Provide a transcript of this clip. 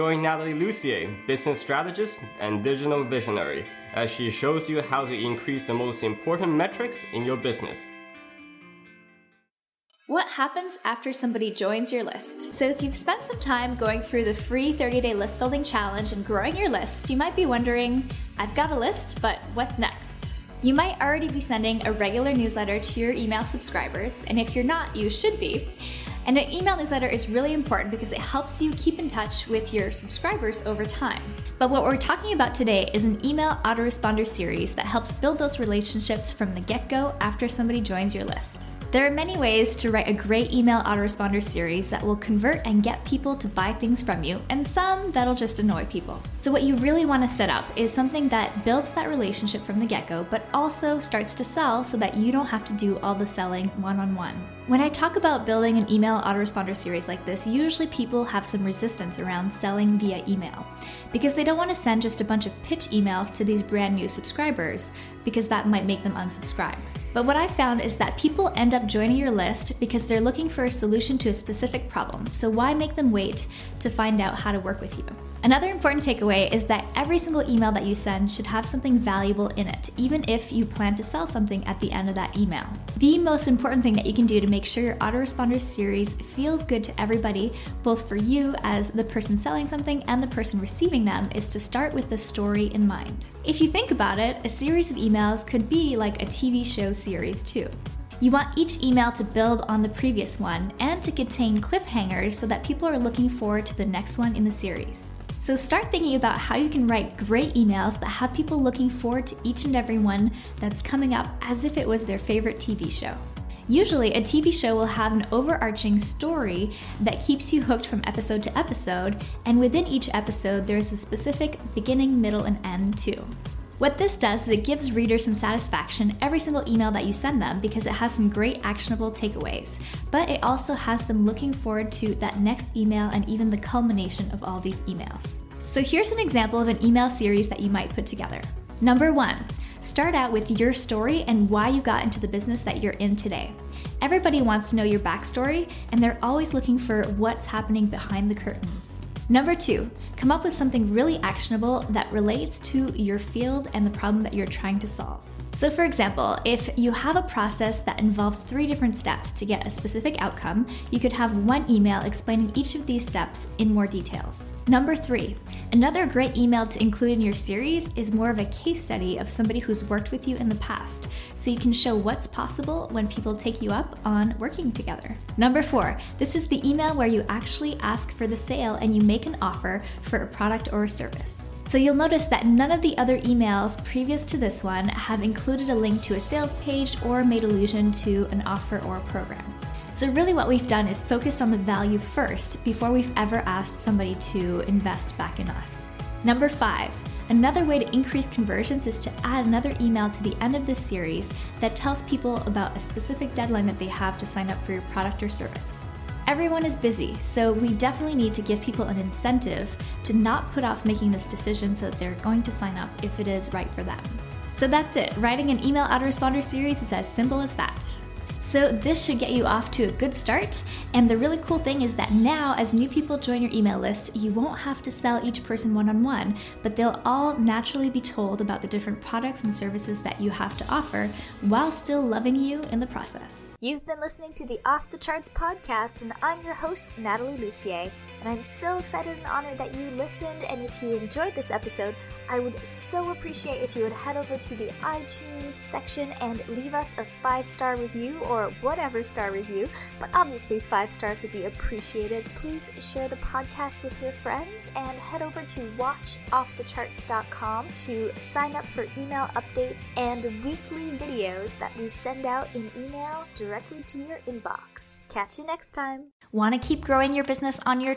Join Natalie Lussier, business strategist and digital visionary, as she shows you how to increase the most important metrics in your business. What happens after somebody joins your list? So, if you've spent some time going through the free 30 day list building challenge and growing your list, you might be wondering I've got a list, but what's next? You might already be sending a regular newsletter to your email subscribers, and if you're not, you should be. And an email newsletter is really important because it helps you keep in touch with your subscribers over time. But what we're talking about today is an email autoresponder series that helps build those relationships from the get go after somebody joins your list. There are many ways to write a great email autoresponder series that will convert and get people to buy things from you, and some that'll just annoy people. So, what you really want to set up is something that builds that relationship from the get go, but also starts to sell so that you don't have to do all the selling one on one. When I talk about building an email autoresponder series like this, usually people have some resistance around selling via email because they don't want to send just a bunch of pitch emails to these brand new subscribers because that might make them unsubscribe. But what I found is that people end up joining your list because they're looking for a solution to a specific problem. So why make them wait to find out how to work with you? Another important takeaway is that every single email that you send should have something valuable in it, even if you plan to sell something at the end of that email. The most important thing that you can do to make sure your autoresponder series feels good to everybody, both for you as the person selling something and the person receiving them, is to start with the story in mind. If you think about it, a series of emails could be like a TV show series too. You want each email to build on the previous one and to contain cliffhangers so that people are looking forward to the next one in the series. So start thinking about how you can write great emails that have people looking forward to each and every one that's coming up as if it was their favorite TV show. Usually, a TV show will have an overarching story that keeps you hooked from episode to episode, and within each episode, there's a specific beginning, middle, and end too. What this does is it gives readers some satisfaction every single email that you send them because it has some great actionable takeaways, but it also has them looking forward to that next email and even the culmination of all these emails. So here's an example of an email series that you might put together. Number one, start out with your story and why you got into the business that you're in today. Everybody wants to know your backstory, and they're always looking for what's happening behind the curtains. Number two, come up with something really actionable that relates to your field and the problem that you're trying to solve. So, for example, if you have a process that involves three different steps to get a specific outcome, you could have one email explaining each of these steps in more details. Number three, another great email to include in your series is more of a case study of somebody who's worked with you in the past, so you can show what's possible when people take you up on working together. Number four, this is the email where you actually ask for the sale and you make an offer for a product or a service. So you'll notice that none of the other emails previous to this one have included a link to a sales page or made allusion to an offer or a program. So, really, what we've done is focused on the value first before we've ever asked somebody to invest back in us. Number five, another way to increase conversions is to add another email to the end of this series that tells people about a specific deadline that they have to sign up for your product or service. Everyone is busy, so we definitely need to give people an incentive to not put off making this decision so that they're going to sign up if it is right for them. So that's it. Writing an email autoresponder series is as simple as that. So, this should get you off to a good start. And the really cool thing is that now, as new people join your email list, you won't have to sell each person one on one, but they'll all naturally be told about the different products and services that you have to offer while still loving you in the process. You've been listening to the Off the Charts podcast, and I'm your host, Natalie Lussier. And I'm so excited and honored that you listened. And if you enjoyed this episode, I would so appreciate if you would head over to the iTunes section and leave us a five star review or whatever star review. But obviously, five stars would be appreciated. Please share the podcast with your friends and head over to watchoffthecharts.com to sign up for email updates and weekly videos that we send out in email directly to your inbox. Catch you next time. Want to keep growing your business on your